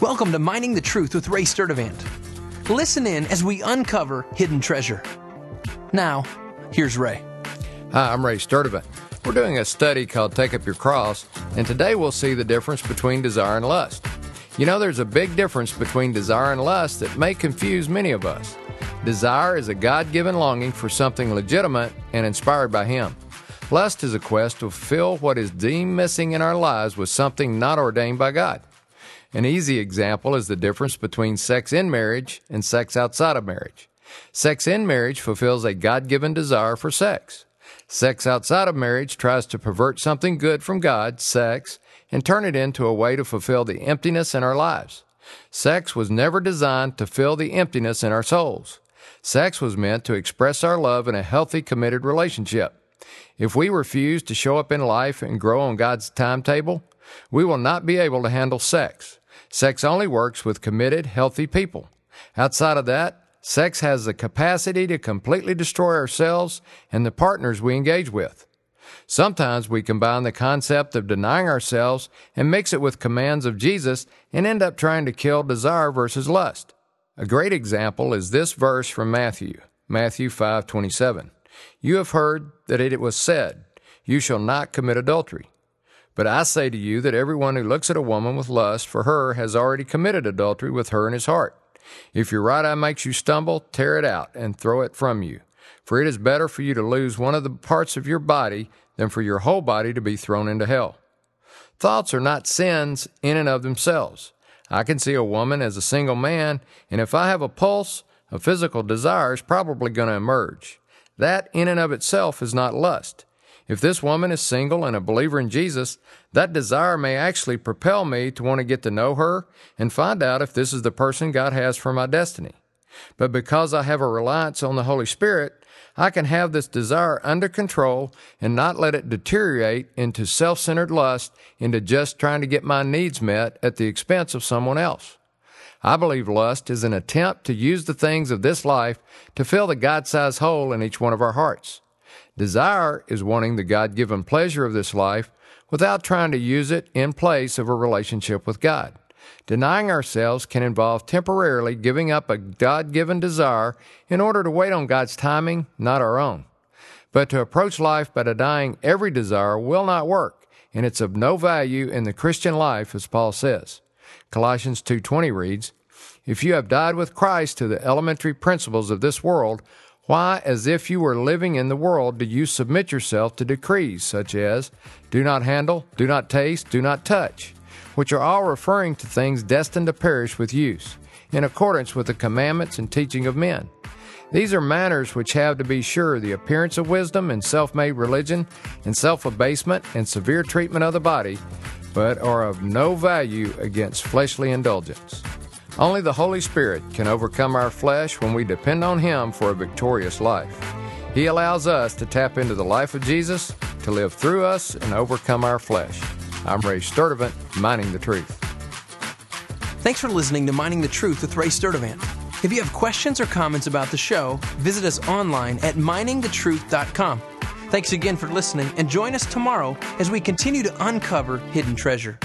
Welcome to Mining the Truth with Ray Sturdivant. Listen in as we uncover hidden treasure. Now, here's Ray. Hi, I'm Ray Sturdivant. We're doing a study called Take Up Your Cross, and today we'll see the difference between desire and lust. You know, there's a big difference between desire and lust that may confuse many of us. Desire is a God given longing for something legitimate and inspired by Him. Lust is a quest to fill what is deemed missing in our lives with something not ordained by God. An easy example is the difference between sex in marriage and sex outside of marriage. Sex in marriage fulfills a God given desire for sex. Sex outside of marriage tries to pervert something good from God, sex, and turn it into a way to fulfill the emptiness in our lives. Sex was never designed to fill the emptiness in our souls. Sex was meant to express our love in a healthy, committed relationship. If we refuse to show up in life and grow on God's timetable, we will not be able to handle sex. Sex only works with committed, healthy people. Outside of that, sex has the capacity to completely destroy ourselves and the partners we engage with. Sometimes we combine the concept of denying ourselves and mix it with commands of Jesus and end up trying to kill desire versus lust. A great example is this verse from Matthew, Matthew 5:27. You have heard that it was said, you shall not commit adultery. But I say to you that everyone who looks at a woman with lust for her has already committed adultery with her in his heart. If your right eye makes you stumble, tear it out and throw it from you. For it is better for you to lose one of the parts of your body than for your whole body to be thrown into hell. Thoughts are not sins in and of themselves. I can see a woman as a single man, and if I have a pulse, a physical desire is probably going to emerge. That in and of itself is not lust. If this woman is single and a believer in Jesus, that desire may actually propel me to want to get to know her and find out if this is the person God has for my destiny. But because I have a reliance on the Holy Spirit, I can have this desire under control and not let it deteriorate into self centered lust, into just trying to get my needs met at the expense of someone else. I believe lust is an attempt to use the things of this life to fill the God sized hole in each one of our hearts. Desire is wanting the God given pleasure of this life without trying to use it in place of a relationship with God. Denying ourselves can involve temporarily giving up a God given desire in order to wait on God's timing, not our own. But to approach life by denying every desire will not work, and it's of no value in the Christian life, as Paul says. Colossians 2:20 reads, "If you have died with Christ to the elementary principles of this world, why, as if you were living in the world, do you submit yourself to decrees such as do not handle, do not taste, do not touch, which are all referring to things destined to perish with use, in accordance with the commandments and teaching of men? These are matters which have to be sure the appearance of wisdom and self made religion and self abasement and severe treatment of the body, but are of no value against fleshly indulgence. Only the Holy Spirit can overcome our flesh when we depend on Him for a victorious life. He allows us to tap into the life of Jesus to live through us and overcome our flesh. I'm Ray Sturdivant, Mining the Truth. Thanks for listening to Mining the Truth with Ray Sturdivant. If you have questions or comments about the show, visit us online at miningthetruth.com. Thanks again for listening and join us tomorrow as we continue to uncover hidden treasure.